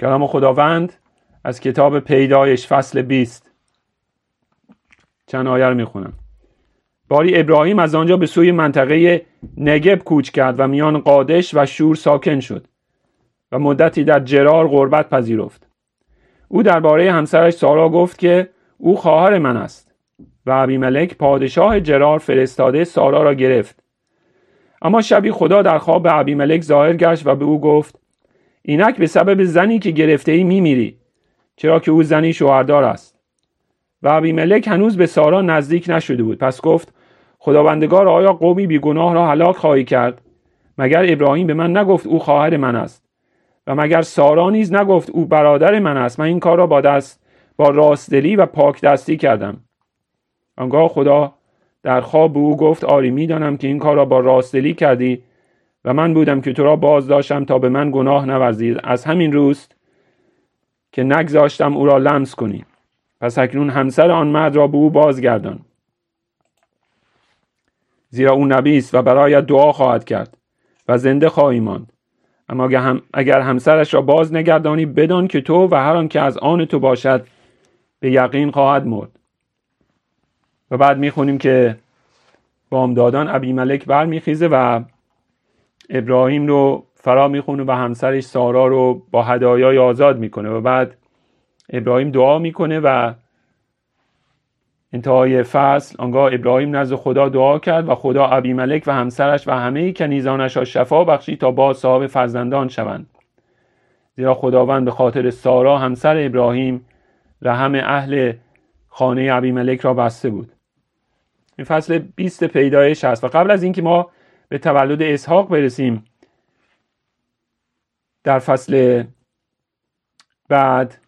کلام خداوند از کتاب پیدایش فصل 20 چند آیه رو می‌خونم. باری ابراهیم از آنجا به سوی منطقه نگب کوچ کرد و میان قادش و شور ساکن شد و مدتی در جرار غربت پذیرفت. او درباره همسرش سارا گفت که او خواهر من است و ملک پادشاه جرار فرستاده سارا را گرفت. اما شبی خدا در خواب به ملک ظاهر گشت و به او گفت اینک به سبب زنی که گرفته ای میمیری چرا که او زنی شوهردار است. و ملک هنوز به سارا نزدیک نشده بود. پس گفت خداوندگار آیا قومی بیگناه را هلاک خواهی کرد؟ مگر ابراهیم به من نگفت او خواهر من است؟ و مگر سارا نیز نگفت او برادر من است؟ من این کار را با دست با راستدلی و پاک دستی کردم. آنگاه خدا در خواب به او گفت آری می‌دانم که این کار را با راستدلی کردی و من بودم که تو را باز داشتم تا به من گناه نورزید. از همین روز که نگذاشتم او را لمس کنی. پس اکنون همسر آن مرد را به او بازگردان. زیرا او نبی است و برایت دعا خواهد کرد و زنده خواهی ماند. اما اگر همسرش را باز نگردانی بدان که تو و هر آن که از آن تو باشد به یقین خواهد مرد. و بعد می‌خونیم که بامدادان ابی ملک برمیخیزه و ابراهیم رو فرا می‌خونه و همسرش سارا رو با هدایای آزاد می‌کنه و بعد ابراهیم دعا می‌کنه و انتهای فصل آنگاه ابراهیم نزد خدا دعا کرد و خدا ابی ملک و همسرش و همه کنیزانش را شفا بخشی تا با صاحب فرزندان شوند. زیرا خداوند به خاطر سارا همسر ابراهیم رحم اهل خانه ابی ملک را بسته بود. این فصل 20 پیدایش است و قبل از اینکه ما به تولد اسحاق برسیم. در فصل بعد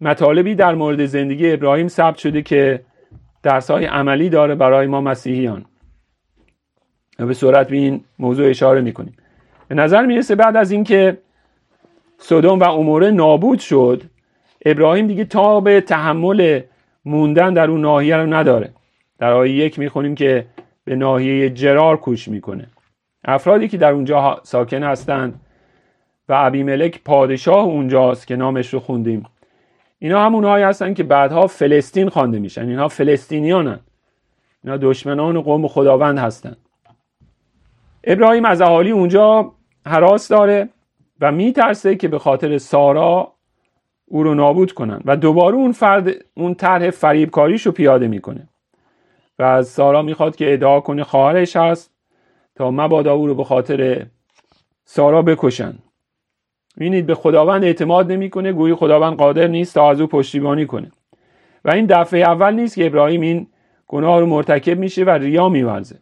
مطالبی در مورد زندگی ابراهیم ثبت شده که درسهای عملی داره برای ما مسیحیان. و به صورت به این موضوع اشاره می‌کنیم. به نظر می‌رسه بعد از اینکه سودوم و اموره نابود شد ابراهیم دیگه تا به تحمل موندن در اون ناحیه رو نداره. در آیه یک می‌خونیم که به ناحیه جرار کوش می‌کنه. افرادی که در اونجا ساکن هستند و ابی ملک پادشاه اونجاست که نامش رو خوندیم. اینا همونهایی هستن که بعدها فلسطین خوانده میشن. اینها فلسطینیانن. اینا دشمنان قوم خداوند هستن. ابراهیم از اهالی اونجا حراس داره و میترسه که به خاطر سارا او رو نابود کنن و دوباره اون فرد اون طرح فریبکاریش رو پیاده می‌کنه. و از سارا می‌خواد که ادعا کنه خواهرش هست تا مبادا او رو به خاطر سارا بکشن. ببینید به خداوند اعتماد نمی‌کنه گویی خداوند قادر نیست تا از او پشتیبانی کنه. و این دفعه اول نیست که ابراهیم این گناه رو مرتکب میشه و ریا میورزه.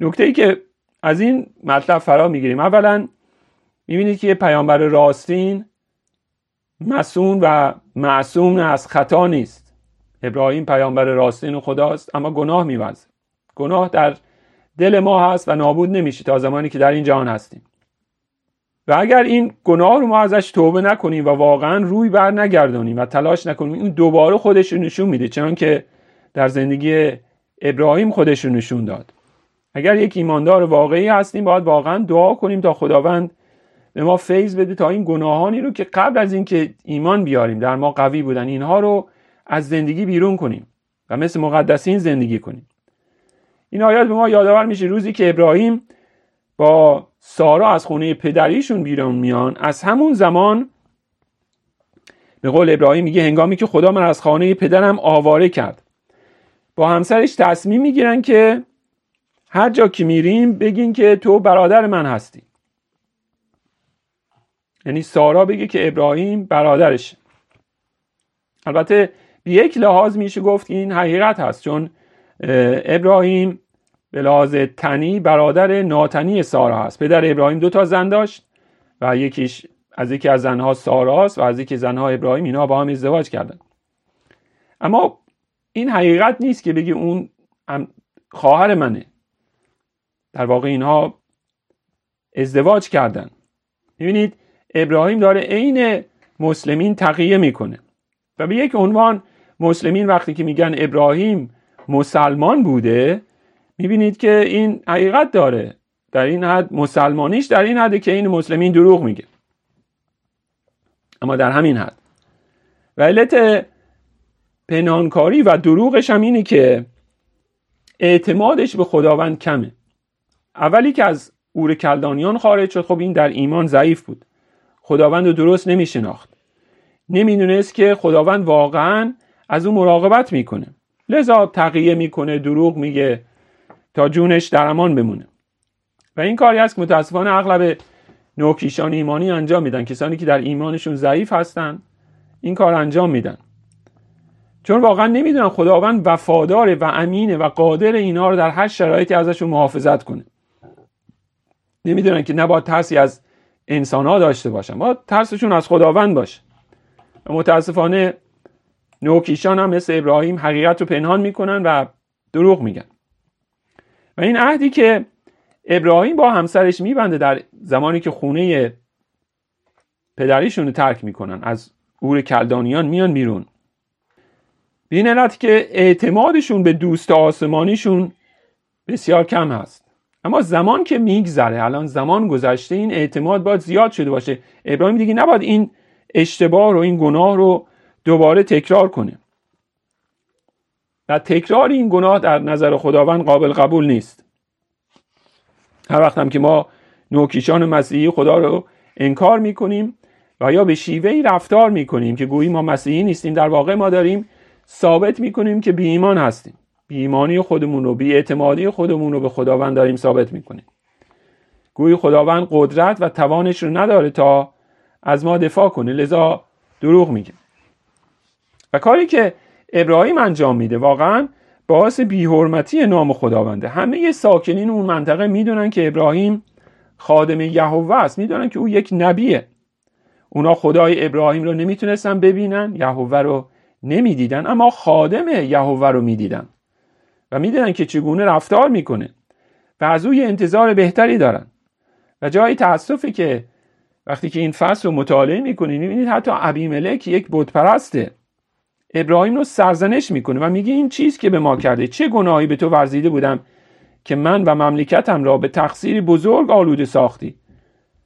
نکته ای که از این مطلب فرا می‌گیریم. اولا می‌بینید که پیامبر راستین مسون و معصوم از خطا نیست. ابراهیم پیامبر راستین و خداست اما گناه میورزه. گناه در دل ما هست و نابود نمیشه تا زمانی که در این جهان هستیم. و اگر این گناه رو ما ازش توبه نکنیم و واقعا روی بر نگردانیم و تلاش نکنیم این دوباره خودش رو نشون میده چون که در زندگی ابراهیم خودش رو نشون داد. اگر یک ایماندار واقعی هستیم باید واقعا دعا کنیم تا خداوند به ما فیض بده تا این گناهانی رو که قبل از اینکه ایمان بیاریم در ما قوی بودن اینها رو از زندگی بیرون کنیم و مثل مقدسین زندگی کنیم. این آیات به ما یادآور میشه روزی که ابراهیم با سارا از خونه پدریشون بیرون میان از همون زمان به قول ابراهیم میگه هنگامی که خدا من از خانه پدرم آواره کرد. با همسرش تصمیم می‌گیرن که هر جا که میریم بگین که تو برادر من هستی. یعنی سارا بگه که ابراهیم برادرش البته به یک لحاظ میشه گفت این حقیقت هست چون ابراهیم به لحاظ تنی برادر ناتنی سارا هست. پدر ابراهیم دو تا زن داشت و یکیش از یکی از زنها ساراست و از یکی زنها ابراهیم اینا با هم ازدواج کردن. اما این حقیقت نیست که بگی اون خواهر منه. در واقع اینها ازدواج کردن. می‌بینید ابراهیم داره عین مسلمین تقیه می‌کنه و به یک عنوان مسلمین وقتی که میگن ابراهیم مسلمان بوده می‌بینید که این حقیقت داره. در این حد مسلمانیش در این حده که این مسلمین دروغ میگه. اما در همین حد. و علت پنهانکاری و دروغش هم اینه که اعتمادش به خداوند کمه. اولی که از اور کلدانیان خارج شد خب این در ایمان ضعیف بود. خداوند رو درست نمی شناخت نمی‌دونست که خداوند واقعا از او مراقبت می‌کنه. لذا تقیه می‌کنه دروغ میگه تا جونش در امان بمونه. و این کاری است که متاسفانه اغلب نوکیشان ایمانی انجام میدن. کسانی که در ایمانشون ضعیف هستن این کار انجام میدن. چون واقعا نمی‌دونن خداوند وفاداره و امینه و قادر اینا رو در هر شرایطی ازشون محافظت کنه. نمی‌دونن که نباید ترسی از انسان ها داشته باشن. باید ترسشون از خداوند باشه. متاسفانه نوکیشان هم مثل ابراهیم حقیقت رو پنهان می‌کنن و دروغ میگن. و این عهدی که ابراهیم با همسرش میبنده در زمانی که خونه پدریشون رو ترک می‌کنن از اور کلدانیان میان بیرون. به این علت که اعتمادشون به دوست آسمانیشون بسیار کم هست. اما زمان که میگذره الان زمان گذشته این اعتماد باید زیاد شده باشه. ابراهیم دیگه نباید این اشتباه رو این گناه رو دوباره تکرار کنه و تکرار این گناه در نظر خداوند قابل قبول نیست. هر وقت هم که ما نوکیشان مسیحی خدا رو انکار می‌کنیم و یا به شیوهی رفتار می‌کنیم که گویی ما مسیحی نیستیم در واقع ما داریم ثابت می‌کنیم که بی ایمان هستیم. بی ایمانی خودمون رو بی اعتمادی خودمون رو به خداوند داریم ثابت می‌کنیم. گویی خداوند قدرت و توانش رو نداره تا از ما دفاع کنه. لذا دروغ میگه. و کاری که ابراهیم انجام میده واقعا باعث بیحرمتی نام خداونده. همه ساکنین اون منطقه می‌دونن که ابراهیم خادم یهوه است. می‌دونن که او یک نبیه. اونا خدای ابراهیم رو نمی‌تونستن ببینن یهوه رو نمی‌دیدن اما خادم یهوه رو می‌دیدن. و می‌دونن که چگونه رفتار می‌کنه و از او انتظار بهتری دارن. و جای تاسفه که وقتی که این فصل رو مطالعه می‌کنید می‌بینید حتی ابیملک یک پرسته ابراهیم رو سرزنش می‌کنه و میگه این چیز که به ما کرده چه گناهی به تو ورزیده بودم که من و مملکتم را به تقصیری بزرگ آلوده ساختی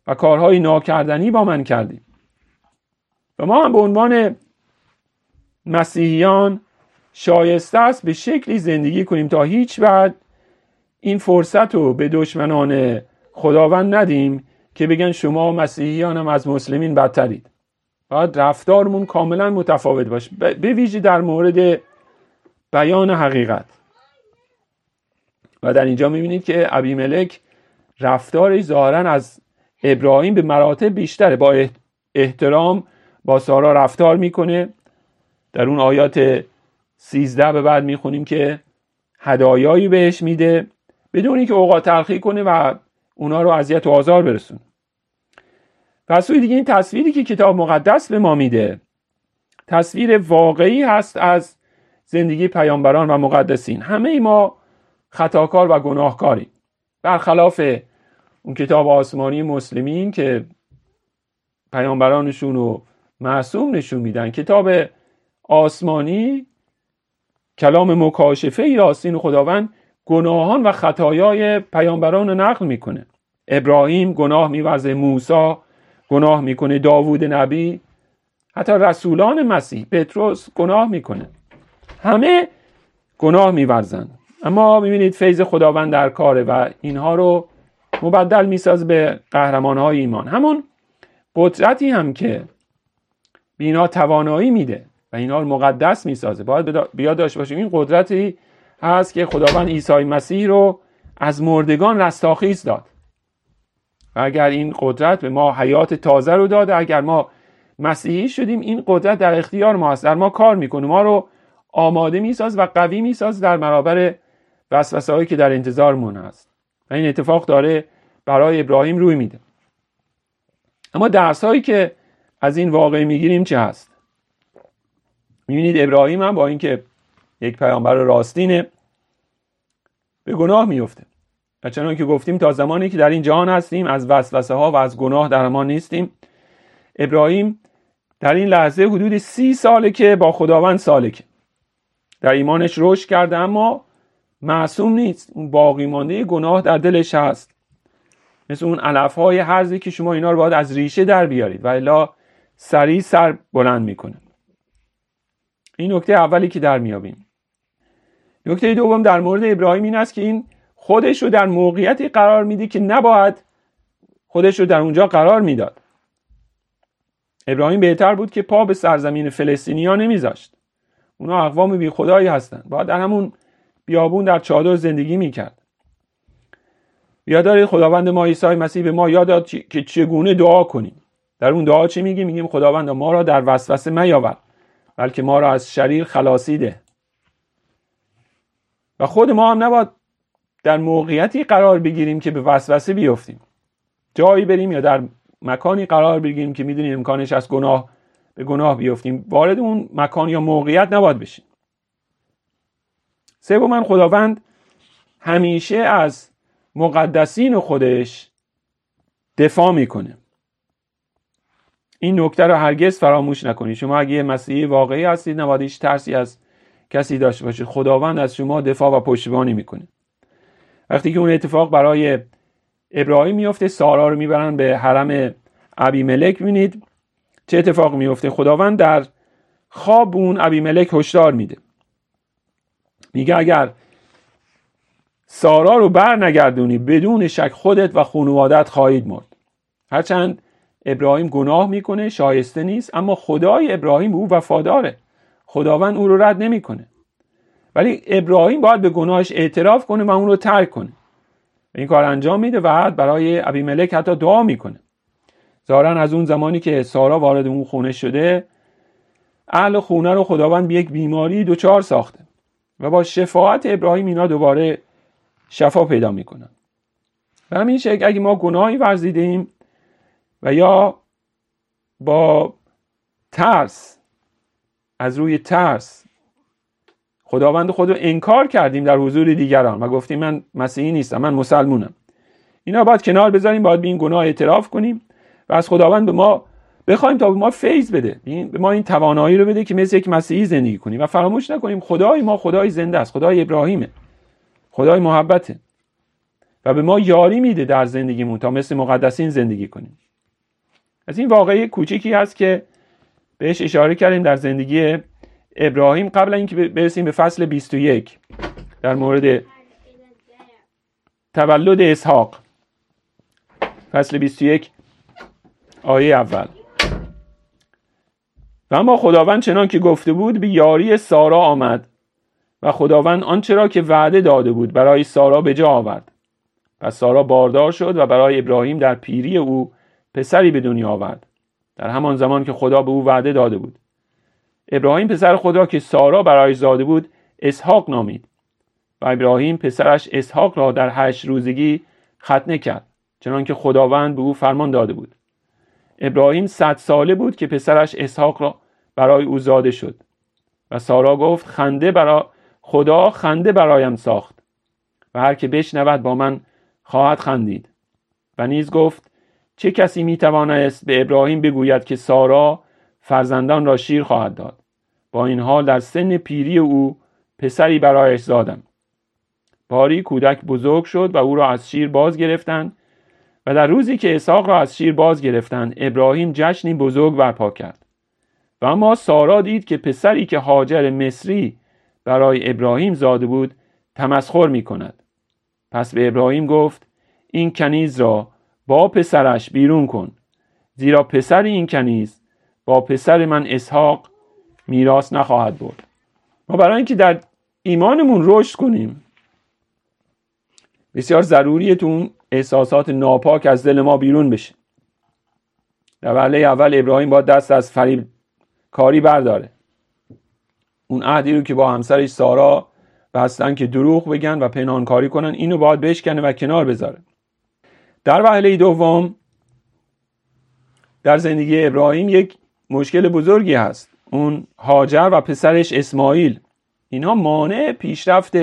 و کارهای ناکردنی با من کردی. و ما هم به عنوان مسیحیان شایسته است به شکلی زندگی کنیم تا هیچ بعد این فرصت رو به دشمنان خداوند ندیم که بگن شما مسیحیان از مسلمین بدترید. باید رفتارمون کاملا متفاوت باشه. به ویژه در مورد بیان حقیقت. و در اینجا می‌بینید که ملک رفتارش ظاهرا از ابراهیم به مراتب بیشتره. با احترام با سارا رفتار می‌کنه. در اون آیات 13 به بعد می‌خونیم که هدایایی بهش میده بدون که اوقات تلخی کنه و اونا رو اذیت و آزار برسونه. پس سوی دیگه این تصویری که کتاب مقدس به ما میده تصویر واقعی هست از زندگی پیامبران و مقدسین. همه ای ما خطاکار و گناهکاریم. برخلاف اون کتاب آسمانی مسلمین که پیامبرانشون رو معصوم نشون میدن کتاب آسمانی کلام مکاشفه ای راستین خداوند گناهان و خطایای پیامبران رو نقل می‌کنه. ابراهیم گناه میورزه موسی گناه می‌کنه. داوود نبی حتی رسولان مسیح پتروس گناه می‌کنه. همه گناه میورزن. اما می‌بینید فیض خداوند در کاره و اینها رو مبدل میساز به قهرمان های ایمان. همون قدرتی هم که بینا توانایی میده و اینها رو مقدس می‌سازه. باید بیاد داشته باشیم. این قدرتی هست که خداوند عیسی مسیح رو از مردگان رستاخیز داد. اگر این قدرت به ما حیات تازه رو داده اگر ما مسیحی شدیم این قدرت در اختیار ما هست در ما کار می‌کنه. ما رو آماده میساز و قوی میساز در برابر وسوسه هایی که در انتظارمون هست. و این اتفاق داره برای ابراهیم روی میده. اما درس هایی که از این واقعی می‌گیریم چه هست؟ می‌بینید ابراهیم هم با اینکه یک پیامبر راستینه به گناه میفته و چنان که گفتیم تا زمانی که در این جهان هستیم از وسوسه ها و از گناه در ما نیستیم. ابراهیم در این لحظه حدود سی ساله که با خداوند سالکه در ایمانش رشد کرده اما معصوم نیست. اون باقی مانده گناه در دلش هست. مثل اون علف های حرزی که شما اینا رو باید از ریشه در بیارید. و الا سریع سر بلند می‌کنه. این نکته اولی که در میابیم نکته دوم در مورد ابراهیم این است که این خودش رو در موقعیتی قرار میده که نباید خودش رو در اونجا قرار می‌داد. ابراهیم بهتر بود که پا به سرزمین فلسطینیا نمیذاشت. اونا اقوام بی خدایی هستن. باید در همون بیابون در چادر زندگی می‌کرد. یاد خداوند ما عیسی مسیح به ما یاد داد که چگونه دعا کنیم. در اون دعا چی میگیم؟ میگیم خداوند ما را در وسوسه میاور بلکه ما را از شریر خلاصی ده. و خود ما هم نباید در موقعیتی قرار بگیریم که به وسوسه بیفتیم. جایی بریم یا در مکانی قرار بگیریم که می‌دونیم امکانش از گناه به گناه بیفتیم. وارد اون مکان یا موقعیت نباید بشیم. من خداوند همیشه از مقدسین خودش دفاع می‌کنه. این نکته رو هرگز فراموش نکنید. شما اگه مسیحی واقعی هستید نباید ترسی از کسی داشته باشید. خداوند از شما دفاع و پشتیبانی می‌کنه. وقتی که اون اتفاق برای ابراهیم میفته سارا رو می‌برن به حرم ابی ملک بینید چه اتفاق میفته. خداوند در خواب اون ابی ملک هشدار میده. میگه اگر سارا رو بر نگردونی بدون شک خودت و خانوادت خواهید مرد. هرچند ابراهیم گناه می‌کنه شایسته نیست اما خدای ابراهیم او وفاداره. خداوند او رو رد نمی‌کنه. ولی ابراهیم باید به گناهش اعتراف کنه و اون رو ترک کنه. این کار انجام میده و برای ابی ملک حتی دعا می‌کنه. ظاهرا از اون زمانی که سارا وارد اون خونه شده اهل خونه رو خداوند به یک بیماری دچار ساخته و با شفاعت ابراهیم اینا دوباره شفا پیدا می‌کنن. و همین شکل اگه ما گناهی ورزیده ایم و یا با ترس از روی ترس خداوند خود رو انکار کردیم در حضور دیگران و گفتیم من مسیحی نیستم من مسلمونم. اینا باید کنار بذاریم باید به این گناه اعتراف کنیم و از خداوند به ما بخوایم تا به ما فیض بده. به ما این توانایی رو بده که مثل یک مسیحی زندگی کنیم و فراموش نکنیم خدای ما خدای زنده است خدای ابراهیمه خدای محبته و به ما یاری میده در زندگیمون تا مثل مقدسین زندگی کنیم. از این واقعی کوچیکی هست که بهش اشاره کردیم در زندگی ابراهیم قبل اینکه برسیم به فصل 21 در مورد تولد اسحاق. فصل 21 آیه اول. و اما خداوند چنان که گفته بود به یاری سارا آمد و خداوند آنچه را که وعده داده بود برای سارا به جا آورد. و سارا باردار شد و برای ابراهیم در پیری او پسری به دنیا آورد. در همان زمان که خدا به او وعده داده بود. ابراهیم پسر خود را که سارا برای زاده بود اسحاق نامید. و ابراهیم پسرش اسحاق را در هشت روزگی ختنه کرد چنانکه خداوند به او فرمان داده بود. ابراهیم صد ساله بود که پسرش اسحاق را برای او زاده شد. و سارا گفت خنده برا خدا خنده برایم ساخت. و هر که بشنود با من خواهد خندید. و نیز گفت چه کسی می‌توانست به ابراهیم بگوید که سارا فرزندان را شیر خواهد داد؟ با این حال در سن پیری او پسری برایش زادم باری کودک بزرگ شد و او را از شیر باز گرفتند و در روزی که اسحاق را از شیر باز گرفتند ابراهیم جشنی بزرگ برپا کرد. و اما سارا دید که پسری که هاجر مصری برای ابراهیم زاده بود تمسخر می کند پس به ابراهیم گفت این کنیز را با پسرش بیرون کن زیرا پسر این کنیز با پسر من اسحاق میراث نخواهد برد ما برای اینکه در ایمانمون رشد کنیم. بسیار ضروریه تو اون احساسات ناپاک از دل ما بیرون بشه. در وله اول ابراهیم با دست از فریب کاری برداره. اون عهدی رو که با همسرش سارا بستن که دروغ بگن و پنهانکاری کنن اینو باید بشکنه و کنار بذاره. در وهله دوم در زندگی ابراهیم یک مشکل بزرگی هست. اون هاجر و پسرش اسماعیل. اینها مانع پیشرفت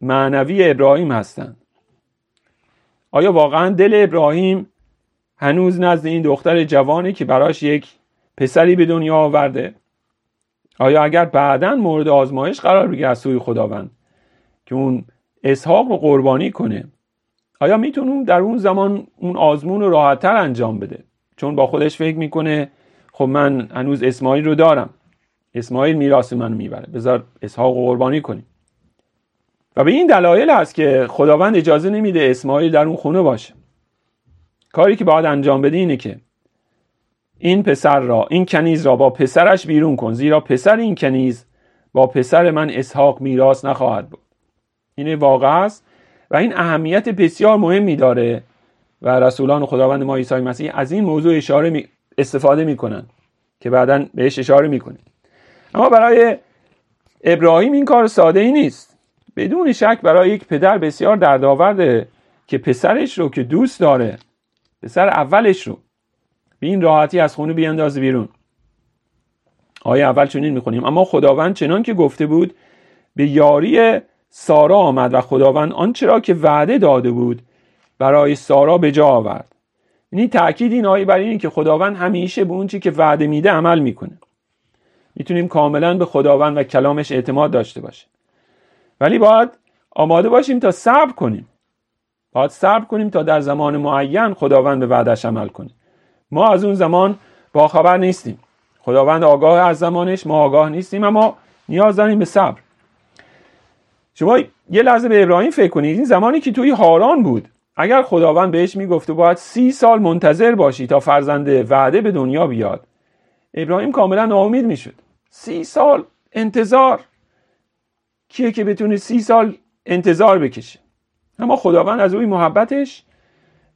معنوی ابراهیم هستند آیا واقعا دل ابراهیم هنوز نزد این دختر جوانی که براش یک پسری به دنیا آورده؟ آیا اگر بعدا مورد آزمایش قرار بگیره از سوی خداوند که اون اسحاق رو قربانی کنه آیا می‌تونه در اون زمان اون آزمون رو راحتتر انجام بده؟ چون با خودش فکر می‌کنه خب من هنوز اسماعیل رو دارم. اسماعیل میراث منو می‌بره. بذار اسحاق و قربانی کنیم. و به این دلایل هست که خداوند اجازه نمیده اسماعیل در اون خونه باشه. کاری که باید انجام بده اینه که این پسر را این کنیز را با پسرش بیرون کن. زیرا پسر این کنیز با پسر من اسحاق میراث نخواهد بود. این واقع است و این اهمیت بسیار مهمی داره و رسولان خداوند ما عیسی مسیح از این موضوع اشاره می استفاده می‌کنن که بعدا بهش اشاره می‌کنیم. اما برای ابراهیم این کار ساده ای نیست. بدون شک برای یک پدر بسیار دردآورده که پسرش رو که دوست داره پسر اولش رو به این راحتی از خونه بیاندازه بیرون. آیه اول چنین می‌خونیم. اما خداوند چنان که گفته بود به یاری سارا آمد و خداوند آنچه را که وعده داده بود برای سارا به جا آورد. یعنی تاکید این آیه بر اینه که خداوند همیشه به اون که وعده میده عمل می‌کنه. می‌تونیم کاملا به خداوند و کلامش اعتماد داشته باشیم. ولی باید آماده باشیم تا صبر کنیم. باید صبر کنیم تا در زمان معین خداوند به وعدش عمل کنه. ما از اون زمان با خبر نیستیم. خداوند آگاه از زمانش ما آگاه نیستیم اما نیاز داریم به صبر. شما یه لحظه به ابراهیم فکر کنید. این زمانی که توی هاران بود اگر خداوند بهش می‌گفته باید سی سال منتظر باشی تا فرزند وعده به دنیا بیاد ابراهیم کاملا ناامید می‌شد. سی سال انتظار. کیه که بتونه سی سال انتظار بکشه؟ اما خداوند از اوی محبتش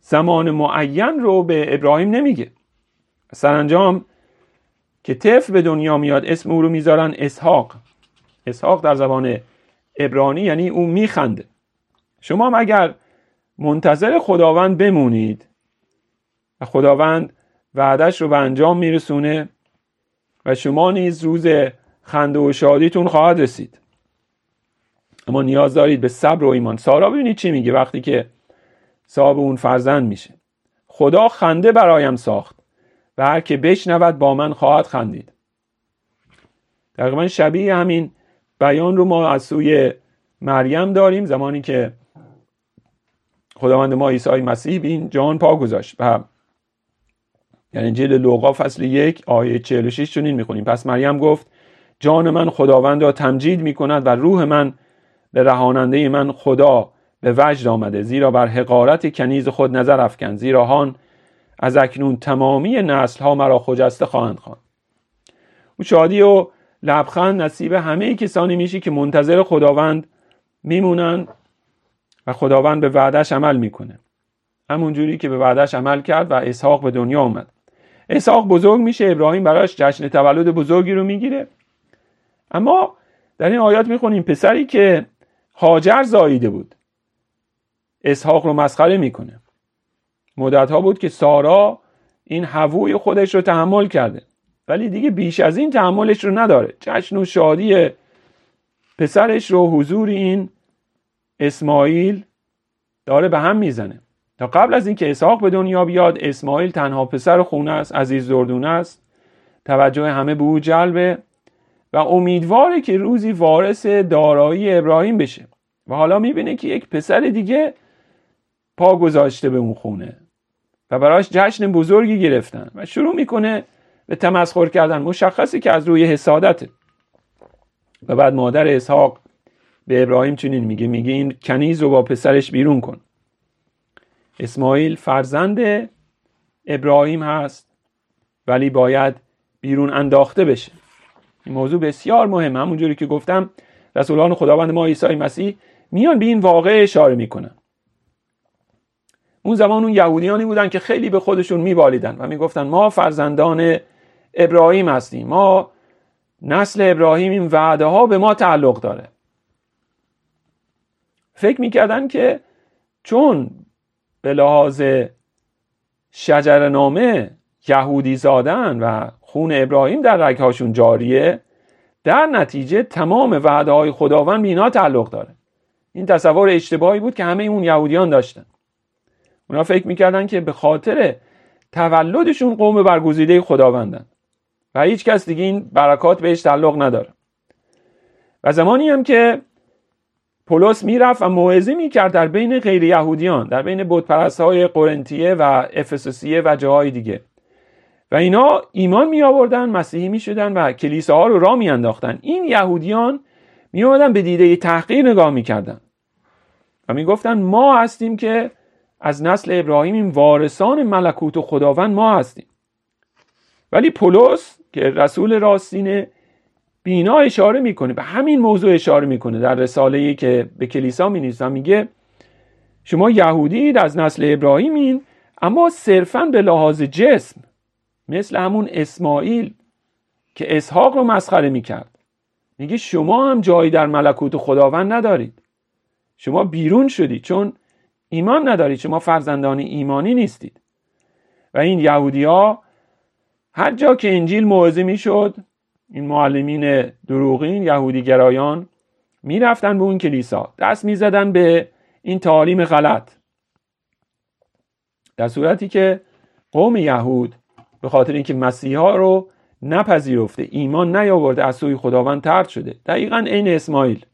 زمان معین رو به ابراهیم نمیگه. سرانجام که طفل به دنیا میاد اسم او رو می‌ذارن اسحاق. اسحاق در زبان ابرانی یعنی او میخنده. شما هم اگر منتظر خداوند بمونید. و خداوند وعدش رو به انجام میرسونه و شما نیز روز خنده و شادیتون خواهد رسید. اما نیاز دارید به صبر و ایمان. سارا ببینید چی میگه وقتی که صاحب اون فرزند میشه. خدا خنده برایم ساخت و هر که بشنود با من خواهد خندید. تقریبا شبیه همین بیان رو ما از سوی مریم داریم زمانی که خداوند ما عیسی مسیح به این جان پا گذاشت و یعنی انجیل لوقا فصل یک آیه 46 چنین می‌خونیم. پس مریم گفت جان من خداوند را تمجید می‌کند و روح من به رهاننده من خدا به وجد آمده زیرا بر حقارت کنیز خود نظر افکن زیرا هان از اکنون تمامی نسل ها مرا خجسته خواهند خواند. او شادی و لبخند نصیب همه کسانی میشه که منتظر خداوند میمونن. و خداوند به وعدش عمل می‌کنه. همون جوری که به وعدش عمل کرد و اسحاق به دنیا اومد اسحاق بزرگ میشه ابراهیم براش جشن تولد بزرگی رو می‌گیره. اما در این آیات می‌خونیم پسری که هاجر زاییده بود. اسحاق رو مسخره می‌کنه. مدت ها بود که سارا این هووی خودش رو تحمل کرده. ولی دیگه بیش از این تحملش رو نداره. جشن و شادی پسرش رو حضور این اسماعیل داره به هم می‌زنه. تا قبل از اینکه اسحاق به دنیا بیاد اسماعیل تنها پسر خونه است عزیز دردونه است. توجه همه به او جلبه و امیدواره که روزی وارث دارایی ابراهیم بشه. و حالا می‌بینه که یک پسر دیگه پا گذاشته به اون خونه و براش جشن بزرگی گرفتن و شروع می‌کنه به تمسخر کردن مشخصی که از روی حسادته. و بعد مادر اسحاق به ابراهیم چنین میگه میگه این کنیز رو با پسرش بیرون کن. اسماعیل فرزند ابراهیم هست ولی باید بیرون انداخته بشه. این موضوع بسیار مهم همونجوری که گفتم رسولان خداوند ما عیسی مسیح میان به این واقع اشاره می‌کنن. اون زمان اون یهودیانی بودن که خیلی به خودشون میبالیدن و می‌گفتن ما فرزندان ابراهیم هستیم. ما نسل ابراهیم این وعده ها به ما تعلق داره. فکر می‌کردن که چون به لحاظ شجرنامه یهودی زادن و خون ابراهیم در رگهاشون جاریه در نتیجه تمام وعده های خداوند به تعلق داره. این تصور اشتباهی بود که همه اون یهودیان داشتن. اونا فکر می‌کردن که به خاطر تولدشون قوم برگزیده خداوندن و هیچ کس دیگه این برکات بهش تعلق نداره. و زمانی هم که پولس می‌رفت و موعظه می‌کرد در بین غیر یهودیان در بین بودپرست های قرنتیه و افسوسیه و جاهای دیگه. و اینا ایمان می آوردن مسیحی می شدن و کلیساها رو را می انداختن این یهودیان می آمدن به دیده تحقیر نگاه می کردن و می گفتن ما هستیم که از نسل ابراهیم وارثان ملکوت و خداوند ما هستیم. ولی پولس که رسول راستینه بینا اشاره می‌کنه به همین موضوع اشاره می‌کنه. در رساله ای که به کلیسا می میگه شما یهودید از نسل ابراهیمین اما صرفا به لحاظ جسم مثل همون اسماعیل که اسحاق رو مسخره می‌کرد. میگه شما هم جایی در ملکوت خداوند ندارید. شما بیرون شدید چون ایمان ندارید. شما فرزندان ایمانی نیستید. و این یهودی ها هر جا که انجیل موعظه می‌شد این معلمین دروغین یهودی گرایان می‌رفتن به اون کلیسا. دست می‌زدن به این تعالیم غلط. در صورتی که قوم یهود به خاطر اینکه مسیحا رو نپذیرفته ایمان نیاورده از سوی خداوند ترد شده. دقیقا عین اسماعیل.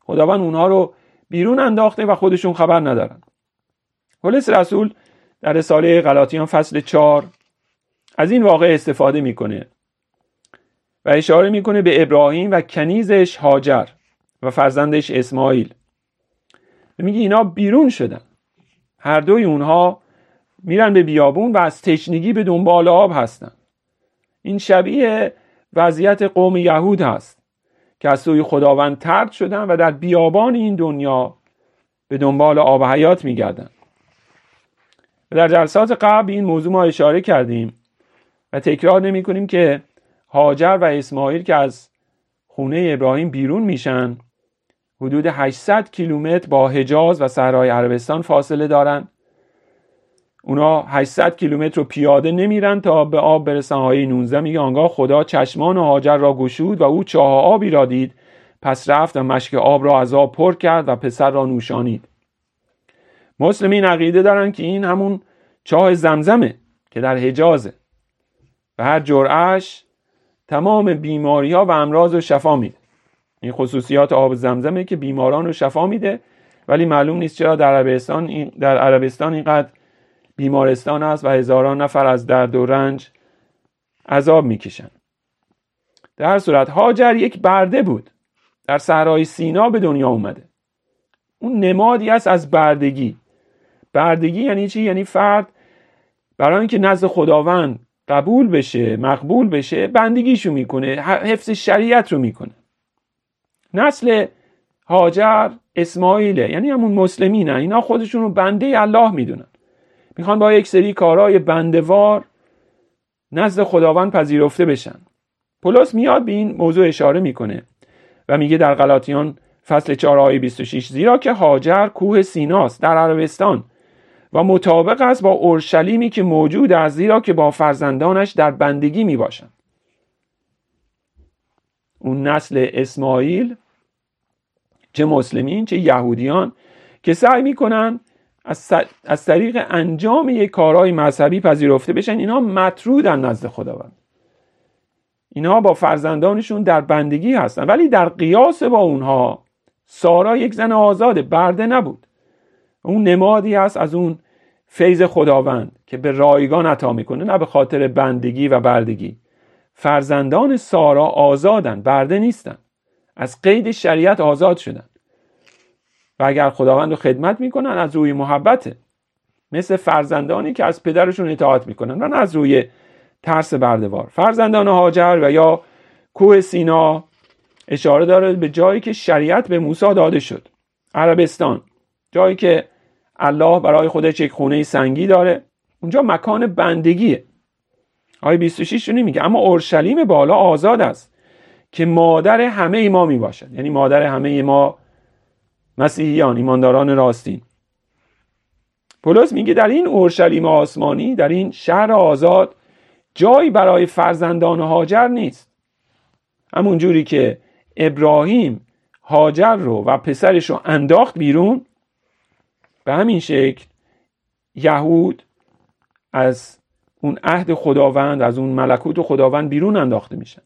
خداوند اونها رو بیرون انداخته و خودشون خبر ندارن. پولس رسول در رساله غلاطیان فصل 4 از این واقع استفاده می‌کنه. و اشاره می‌کنه به ابراهیم و کنیزش هاجر و فرزندش اسماعیل. میگه اینا بیرون شدن. هر دوی اونها میرن به بیابون و از تشنگی به دنبال آب هستن. این شبیه وضعیت قوم یهود هست که از سوی خداوند ترد شدن و در بیابان این دنیا به دنبال آب حیات میگردن. و در جلسات قبل این موضوع ما اشاره کردیم و تکرار نمی کنیم که هاجر و اسماعیل که از خونه ابراهیم بیرون میشن حدود 800 کیلومتر با حجاز و صحرای عربستان فاصله دارن. اونا 800 کیلومتر رو پیاده نمیرن تا به آب برسن. های 19 میگه آنگاه خدا چشمان و هاجر را گشود و او چاه آبی را دید. پس رفت و مشک آب را از آب پر کرد و پسر را نوشانید. مسلمین عقیده دارن که این همون چاه زمزمه که در حجازه. و هر جرعش تمام بیماری ها و امراض رو شفا میده. این خصوصیات آب زمزمه که بیماران رو شفا میده ولی معلوم نیست چرا در عربستان در عربستان اینقدر بیمارستان است و هزاران نفر از درد و رنج عذاب می‌کشن. در صورت هاجر یک برده بود. در صحرای سینا به دنیا اومده. اون نمادی است از بردگی. بردگی یعنی چی؟ یعنی فرد برای اینکه نزد خداوند قبول بشه مقبول بشه بندگیشو می‌کنه حفظ شریعت رو می‌کنه. نسل هاجر اسماعیله یعنی همون مسلمینه اینا خودشون رو بنده الله می‌دونن. می‌خوان با یک سری کارهای بندوار نزد خداوند پذیرفته بشن. پولس میاد به این موضوع اشاره می‌کنه و میگه در غلاطیان فصل 4 آیه 26 زیرا که هاجر کوه سیناست در عربستان. و مطابق است با اورشلیمی که موجود است زیرا که با فرزندانش در بندگی می باشند اون نسل اسماعیل چه مسلمین چه یهودیان که سعی می‌کنن از, از طریق انجام یک کارهای مذهبی پذیرفته بشن اینا مطرودن نزد خداوند. اینها با فرزندانشون در بندگی هستن. ولی در قیاس با اونها سارا یک زن آزاده برده نبود. اون نمادی است از اون فیض خداوند که به رایگان عطا می‌کنه نه به خاطر بندگی و بردگی. فرزندان سارا آزادن برده نیستن. از قید شریعت آزاد شدن. و اگر خداوند رو خدمت می‌کنن از روی محبته. مثل فرزندانی که از پدرشون اطاعت می‌کنن نه از روی ترس بردوار. فرزندان هاجر و یا کوه سینا اشاره داره به جایی که شریعت به موسی داده شد. عربستان جایی که الله برای خودش یک خونه سنگی داره. اونجا مکان بندگیه. آیه 26 رو نمیگه. اما اورشلیم بالا آزاد است که مادر همه ای ما می باشد یعنی مادر همه ای ما مسیحیان ایمانداران راستین. پولس میگه در این اورشلیم آسمانی در این شهر آزاد جایی برای فرزندان هاجر نیست. همون جوری که ابراهیم هاجر رو و پسرش رو انداخت بیرون به همین شکل یهود از اون عهد خداوند از اون ملکوت خداوند بیرون انداخته میشن.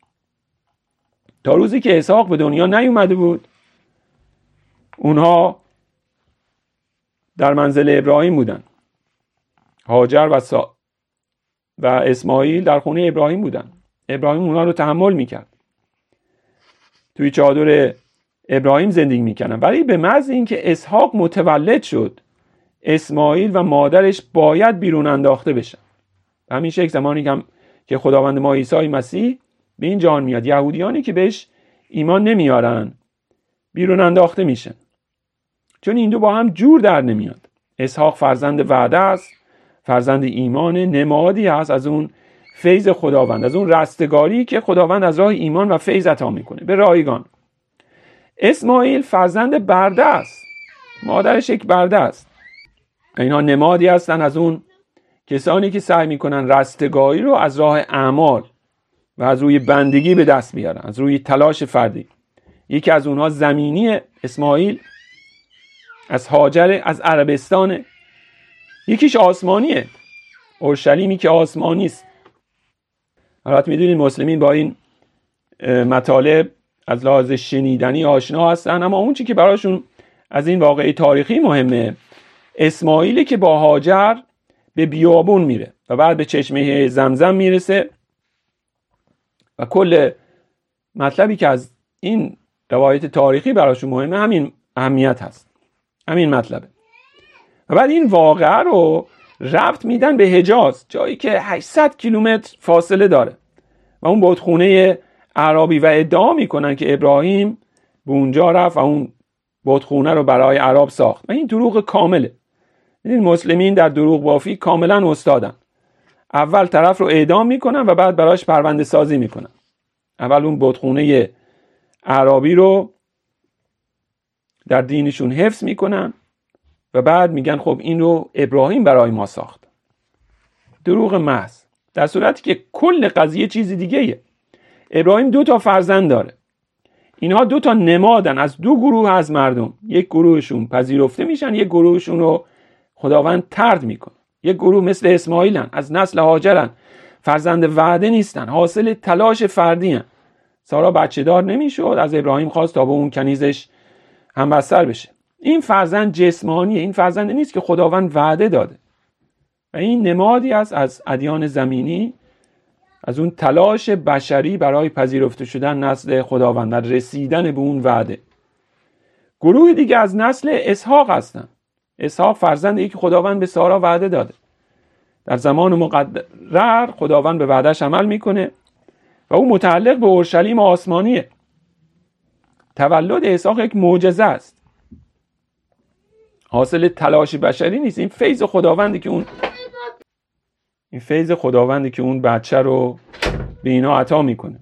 تا روزی که اسحاق به دنیا نیومده بود اونها در منزل ابراهیم بودن. هاجر و سا... و اسماعیل در خونه ابراهیم بودن. ابراهیم اونا رو تحمل می‌کرد. توی چادر ابراهیم زندگی می‌کنن ولی به محض اینکه اسحاق متولد شد اسماعیل و مادرش باید بیرون انداخته بشن. همین شکل زمانی که که خداوند ما عیسی مسیح به این جان میاد. یهودیانی که بهش ایمان نمیارن بیرون انداخته میشن. چون این دو با هم جور در نمیاد. اسحاق فرزند وعده است فرزند ایمان نمادی هست از اون فیض خداوند از اون رستگاری که خداوند از راه ایمان و فیض عطا می‌کنه. به رایگان. اسماعیل فرزند برده است. مادرش یک برده است. اینها نمادی هستن از اون کسانی که سعی می‌کنن رستگاری رو از راه اعمال و از روی بندگی به دست بیارن از روی تلاش فردی. یکی از اونها زمینی اسماعیل از هاجر از عربستان. یکیش آسمانیه. اورشلیمی که آسمانی است البته می‌دونید مسلمین با این مطالب از لحاظ شنیدنی آشنا هستن اما اون چی که براشون از این واقعی تاریخی مهمه اسماعیلی که با هاجر به بیابون میره و بعد به چشمه زمزم می‌رسه و کل مطلبی که از این روایت تاریخی براشون مهمه همین اهمیت هست. همین مطلبه. و بعد این واقعه رو رفت میدن به حجاز جایی که 800 کیلومتر فاصله داره. و اون بودخونه عربی و ادعا می‌کنن که ابراهیم به اونجا رفت و اون بودخونه رو برای عرب ساخت. و این دروغ کامله. این مسلمین در دروغ بافی کاملا استادن. اول طرف رو اعدام می‌کنن و بعد براش پرونده سازی می‌کنن. اول اون بودخونه عربی رو در دینشون حفظ می‌کنن و بعد میگن خب این رو ابراهیم برای ما ساخت. دروغ محض. در صورتی که کل قضیه چیز دیگه ایه. ابراهیم دو تا فرزند داره. اینها دو تا نمادن. از دو گروه از مردم. یک گروهشون پذیرفته میشن یک گروهشون رو خداوند ترد می‌کنه. یک گروه مثل اسماعیلن از نسل هاجرن فرزند وعده نیستن حاصل تلاش فردی هن. سارا بچه دار نمی‌شد از ابراهیم خواست تا به اون کنیزش هم بستر بشه. این فرزند جسمانیه این فرزند نیست که خداوند وعده داده. و این نمادی است از ادیان زمینی از اون تلاش بشری برای پذیرفته شدن نسل خداوند و رسیدن به اون وعده. گروه دیگه از نسل اسحاق هستن. اسحاق فرزند که خداوند به سارا وعده داده. در زمان مقرر خداوند به وعدش عمل می‌کنه و او متعلق به اورشلیم آسمانیه. تولد اسحاق یک معجزه است. حاصل تلاش بشری نیست. این فیض خداوندی که اون این فیض خداوندی که اون بچه رو به اینا عطا می‌کنه.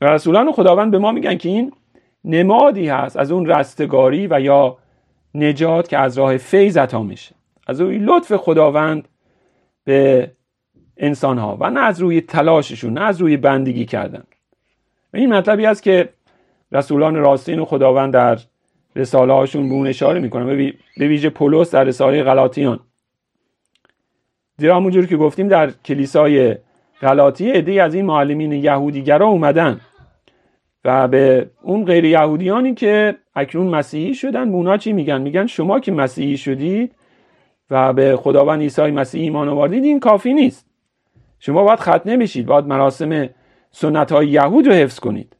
و رسولان خداوند به ما میگن که این نمادی هست از اون رستگاری و یا نجات که از راه فیض عطا میشه. از روی لطف خداوند به انسان ها و نه از روی تلاششون نه از روی بندگی کردن. و این مطلبی است که رسولان راستین و خداوند در رساله هاشون به اون اشاره می‌کنن به ویژه پولس در رساله غلاطیان. زیرا همونجور که گفتیم در کلیسای غلاطی عدهای از این معلمین یهودیگرا اومدن. و به اون غیر یهودیانی که اکنون مسیحی شدن اونا چی میگن؟ میگن شما که مسیحی شدید و به خداوند عیسی مسیح ایمان آوردید این کافی نیست. شما باید ختنه بشید باید مراسم سنت های یهود رو حفظ کنید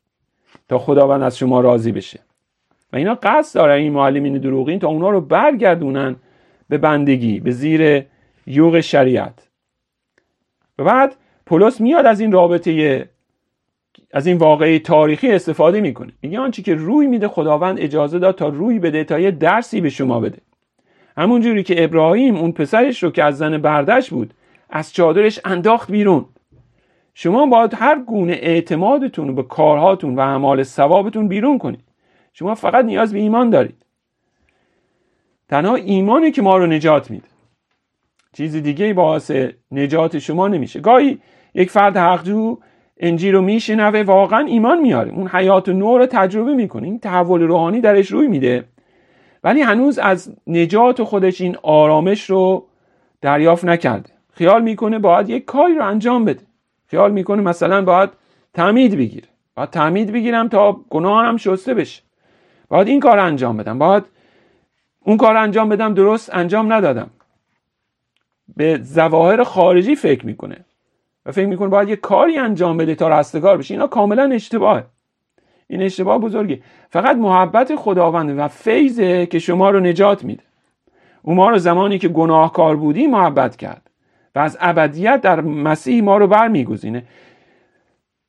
تا خداوند از شما راضی بشه. و اینا قصد دارن این معلمین دروغین تا اونا رو برگردونن به بندگی به زیر یوغ شریعت. و بعد پولس میاد از این رابطه از این واقعی تاریخی استفاده می‌کنه. میگه آنچه که روی میده خداوند اجازه داد تا روی بده تا یه درسی به شما بده. همونجوری که ابراهیم اون پسرش رو که از زن بردش بود از چادرش انداخت بیرون. شما باید هر گونه اعتمادتون رو به کارهاتون و اعمال ثوابتون بیرون کنید. شما فقط نیاز به ایمان دارید. تنها ایمانی که ما رو نجات میده. چیز دیگه باعث نجات شما نمیشه. گاهی یک فرد حقجو انجیل رو میشنوه واقعا ایمان میاره. اون حیات نور رو تجربه می‌کنه. این تحول روحانی درش روی میده. ولی هنوز از نجات خودش این آرامش رو دریافت نکرده. خیال می‌کنه باید یک کاری رو انجام بده. خیال می‌کنه مثلا باید تعمید بگیره. باید تعمید بگیرم تا گناهانم شسته بشه. باید این کار انجام بدم. باید اون کار انجام بدم درست انجام ندادم. به ظواهر خارجی فکر می‌کنه. و فکر می‌کنه باید یه کاری انجام بده تا رستگار بشه اینا کاملا اشتباهه. این اشتباه بزرگی فقط محبت خداوند و فیضه که شما رو نجات میده. او ما رو زمانی که گناهکار بودی محبت کرد و از ابدیت در مسیح ما رو برمیگزینه.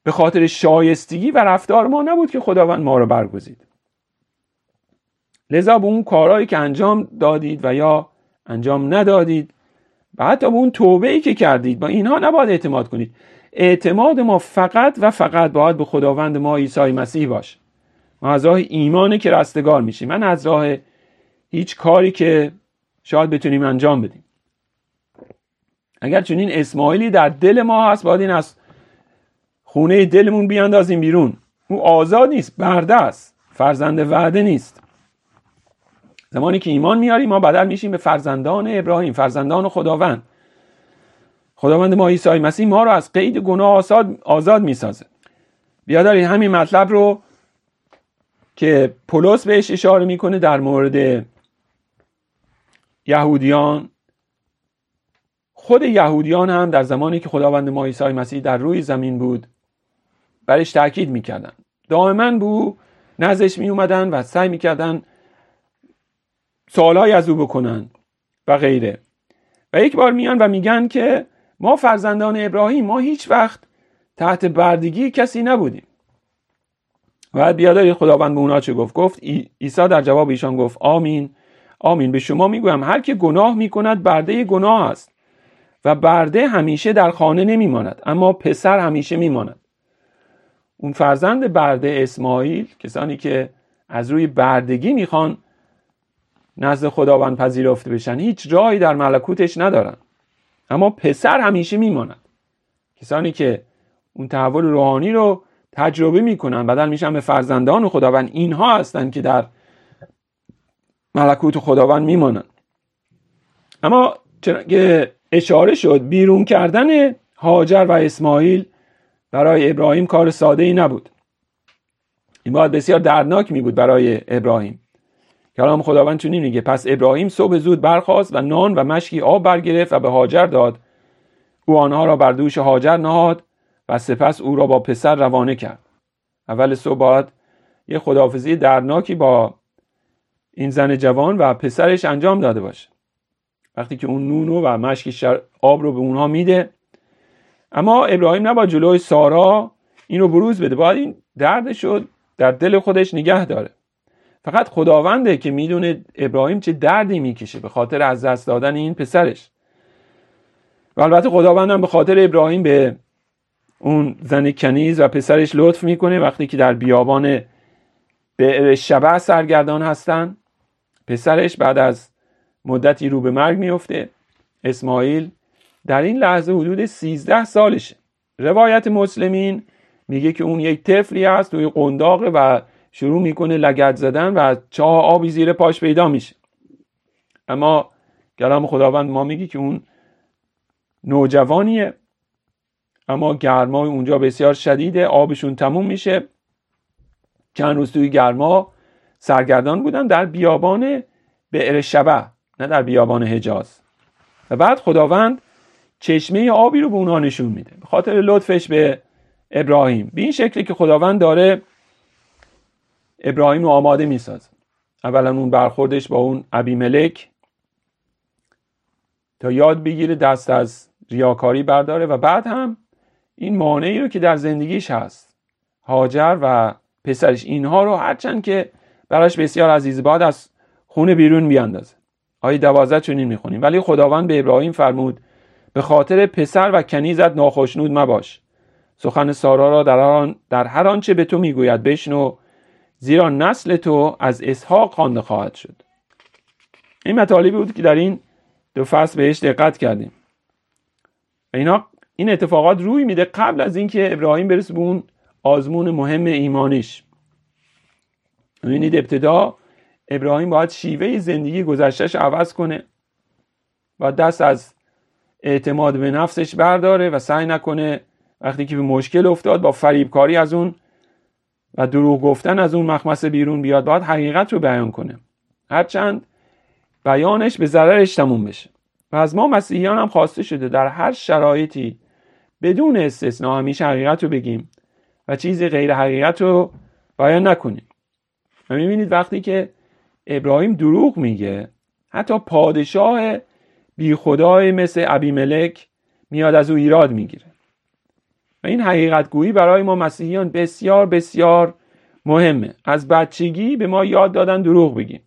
به خاطر شایستگی و رفتار ما نبود که خداوند ما رو برگزید. لذا به اون کارهایی که انجام دادید و یا انجام ندادید و حتی به اون توبه ای که کردید با اینها نباید اعتماد کنید. اعتماد ما فقط و فقط باید به خداوند ما عیسی مسیح باشه ما از راه ایمانه که رستگار میشیم. من از راه هیچ کاری که شاید بتونیم انجام بدیم. اگر چنین اسماعیلی در دل ما هست باید این از خونه دلمون بیاندازیم بیرون. او آزاد نیست برده است. فرزند وعده نیست. زمانی که ایمان میاریم ما بدل میشیم به فرزندان ابراهیم فرزندان خداوند. خداوند ما عیسی مسیح ما رو از قید گناه آزاد, آزاد می‌سازه. بیادارید همین مطلب رو که پولس بهش اشاره می‌کنه در مورد یهودیان. خود یهودیان هم در زمانی که خداوند ما عیسی مسیح در روی زمین بود برش تاکید می‌کردن. دائما بو نزدش می اومدن و سعی می‌کردن سوالای از او بکنن و غیره. و یک بار میان و میگن که ما فرزندان ابراهیم ما هیچ وقت تحت بردگی کسی نبودیم. و بیاداری خداوند به اونا چه گفت. گفت عیسی در جواب ایشان گفت آمین. آمین. به شما می‌گویم هر که گناه می‌کند برده گناه است و برده همیشه در خانه نمیماند اما پسر همیشه میماند. اون فرزند برده اسماعیل کسانی که از روی بردگی می‌خوان نزد خداوند پذیرفته بشن. هیچ جایی در ملکوتش ندارن. اما پسر همیشه میماند. کسانی که اون تحول روحانی رو تجربه می‌کنن بدل میشن به فرزندان خداوند اینها هستند که در ملکوت خداوند میمانند. اما که اشاره شد بیرون کردن هاجر و اسماعیل برای ابراهیم کار ساده ای نبود. این باید بسیار دردناک می بود برای ابراهیم. کلام خداوند چنین میگه پس ابراهیم صبح زود برخاست و نان و مشکی آب برگرفت و به هاجر داد. او آنها را بر دوش هاجر نهاد و سپس او را با پسر روانه کرد. اول صبح باید یه خداحافظی دردناکی با این زن جوان و پسرش انجام داده باشه. وقتی که اون نونو و مشک آب رو به اونها میده. اما ابراهیم نباید جلوی سارا این رو بروز بده. باید این دردش رو در دل خودش نگه داره. فقط خداونده که می‌دونه ابراهیم چه دردی می‌کشه به خاطر از دست دادن این پسرش. و البته خداوندم به خاطر ابراهیم به اون زن کنیز و پسرش لطف می‌کنه وقتی که در بیابان به شبه سرگردان هستن. پسرش بعد از مدتی رو به مرگ میفته اسماعیل در این لحظه حدود 13 سالشه. روایت مسلمین میگه که اون یک طفلی هست توی قنداقه و شروع می‌کنه لگت زدن و چاه آبی زیر پاش پیدا میشه. اما کلام خداوند ما میگه که اون نوجوانیه اما گرمای اونجا بسیار شدیده آبشون تموم میشه. چند روز توی گرما سرگردان بودن در بیابان بئر شبه نه در بیابان حجاز. و بعد خداوند چشمه آبی رو به اونها نشون میده به خاطر لطفش به ابراهیم. به این شکلی که خداوند داره ابراهیم رو آماده می‌سازه. اولا اون برخوردش با اون ابی ملک تا یاد بگیره دست از ریاکاری برداره و بعد هم این مانعی رو که در زندگیش هست هاجر و پسرش اینها رو هرچند که براش بسیار عزیز باد از خونه بیرون بیاندازه. آیه دوازده چنین می‌خونیم. ولی خداوند به ابراهیم فرمود به خاطر پسر و کنیزت ناخشنود مباش. سخن سارا را در, آن در هر آنچه به تو می‌گوید بشنو زیرا نسل تو از اسحاق خوانده خواهد شد. این مطالبی بود که در این دو فصل بهش دقت کردیم. و اینا این اتفاقات روی میده قبل از اینکه ابراهیم برسه به اون آزمون مهم ایمانیش. ببینید ابتدا ابراهیم باید شیوه زندگی گذشتش عوض کنه و دست از اعتماد به نفسش برداره و سعی نکنه وقتی که به مشکل افتاد با فریبکاری از اون و دروغ گفتن از اون مخمس بیرون بیاد باید حقیقت رو بیان کنه. هرچند بیانش به ضررش تموم بشه. و از ما مسیحیان هم خواسته شده در هر شرایطی بدون استثنا همیشه حقیقت رو بگیم و چیزی غیر حقیقت رو بیان نکنیم. و می‌بینید وقتی که ابراهیم دروغ میگه حتی پادشاه بی خدای مثل ابی ملک میاد از او ایراد می‌گیره. و این حقیقت گویی برای ما مسیحیان بسیار بسیار مهمه. از بچگی به ما یاد دادن دروغ بگیم.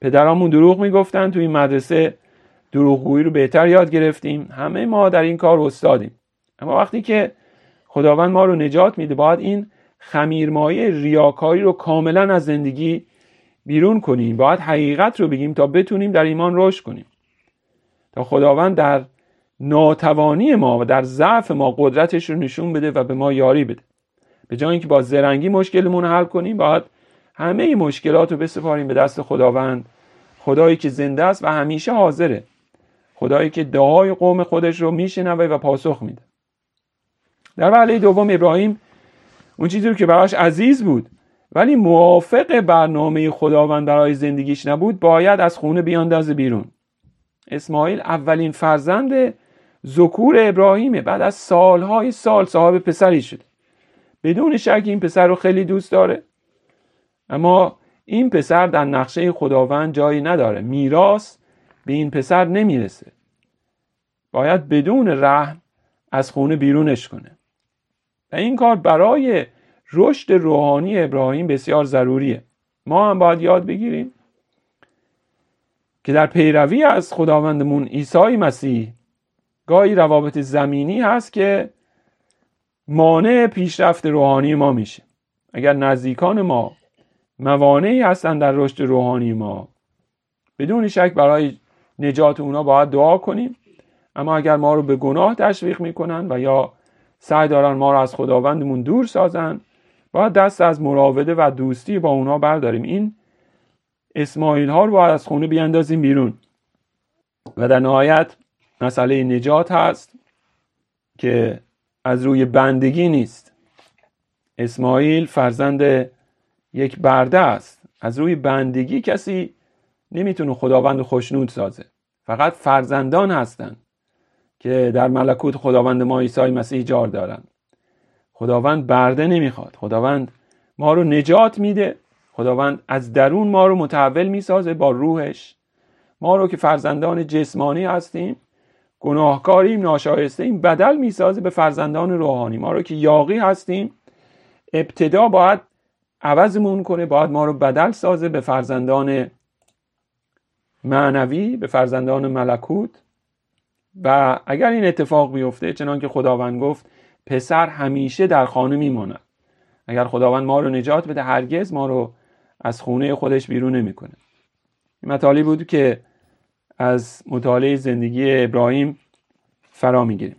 پدرامون دروغ می‌گفتن تو این مدرسه دروغگویی رو بهتر یاد گرفتیم. همه ما در این کار استادیم. اما وقتی که خداوند ما رو نجات میده باید این خمیرمایه ریاکاری رو کاملا از زندگی بیرون کنیم. باید حقیقت رو بگیم تا بتونیم در ایمان رشد کنیم. تا خداوند در ناتوانی ما و در ضعف ما قدرتش رو نشون بده و به ما یاری بده. به جای اینکه با زرنگی مشکلمون رو حل کنیم باید همه مشکلات رو بسپاریم به دست خداوند. خدایی که زنده است و همیشه حاضره. خدایی که دعای قوم خودش رو میشنوه و پاسخ میده. در وعده دوم ابراهیم اون چیزی رو که براش عزیز بود ولی موافق برنامه خداوند برای زندگیش نبود باید از خونه بیاندازه بیرون. اسماعیل اولین فرزند ذکور ابراهیمه بعد از سالهای سال صاحب پسری شده. بدون شک این پسر رو خیلی دوست داره. اما این پسر در نقشه خداوند جایی نداره. میراث به این پسر نمی‌رسه. باید بدون رحم از خونه بیرونش کنه. و این کار برای رشد روحانی ابراهیم بسیار ضروریه. ما هم باید یاد بگیریم که در پیروی از خداوندمون عیسی مسیح گاهی روابط زمینی هست که مانع پیشرفت روحانی ما میشه. اگر نزدیکان ما موانعی هستن در رشد روحانی ما بدون شک برای نجات اونا باید دعا کنیم. اما اگر ما رو به گناه تشویق می‌کنن و یا سعی دارن ما رو از خداوندمون دور سازن باید دست از مراوده و دوستی با اونا برداریم. این اسماعیل ها رو باید از خونه بیاندازیم بیرون. و در نهایت مسئله نجات هست که از روی بندگی نیست. اسماعیل فرزند یک برده است. از روی بندگی کسی نمی‌تونه خداوند خوشنود سازه. فقط فرزندان هستند که در ملکوت خداوند ما عیسی مسیح جار دارند خداوند برده نمی‌خواد. خداوند ما رو نجات میده. خداوند از درون ما رو متحول می‌سازه با روحش. ما رو که فرزندان جسمانی هستیم گناهکاریم ناشایسته این بدل می‌سازه به فرزندان روحانی. ما رو که یاقی هستیم ابتدا باید عوضمون کنه باید ما رو بدل سازه به فرزندان معنوی به فرزندان ملکوت. و اگر این اتفاق بیفته چنان که خداوند گفت پسر همیشه در خانه میماند. اگر خداوند ما رو نجات بده هرگز ما رو از خونه خودش بیرون نمی‌کنه. این مطالبی بود که از مطالعه زندگی ابراهیم فرا می‌گیریم.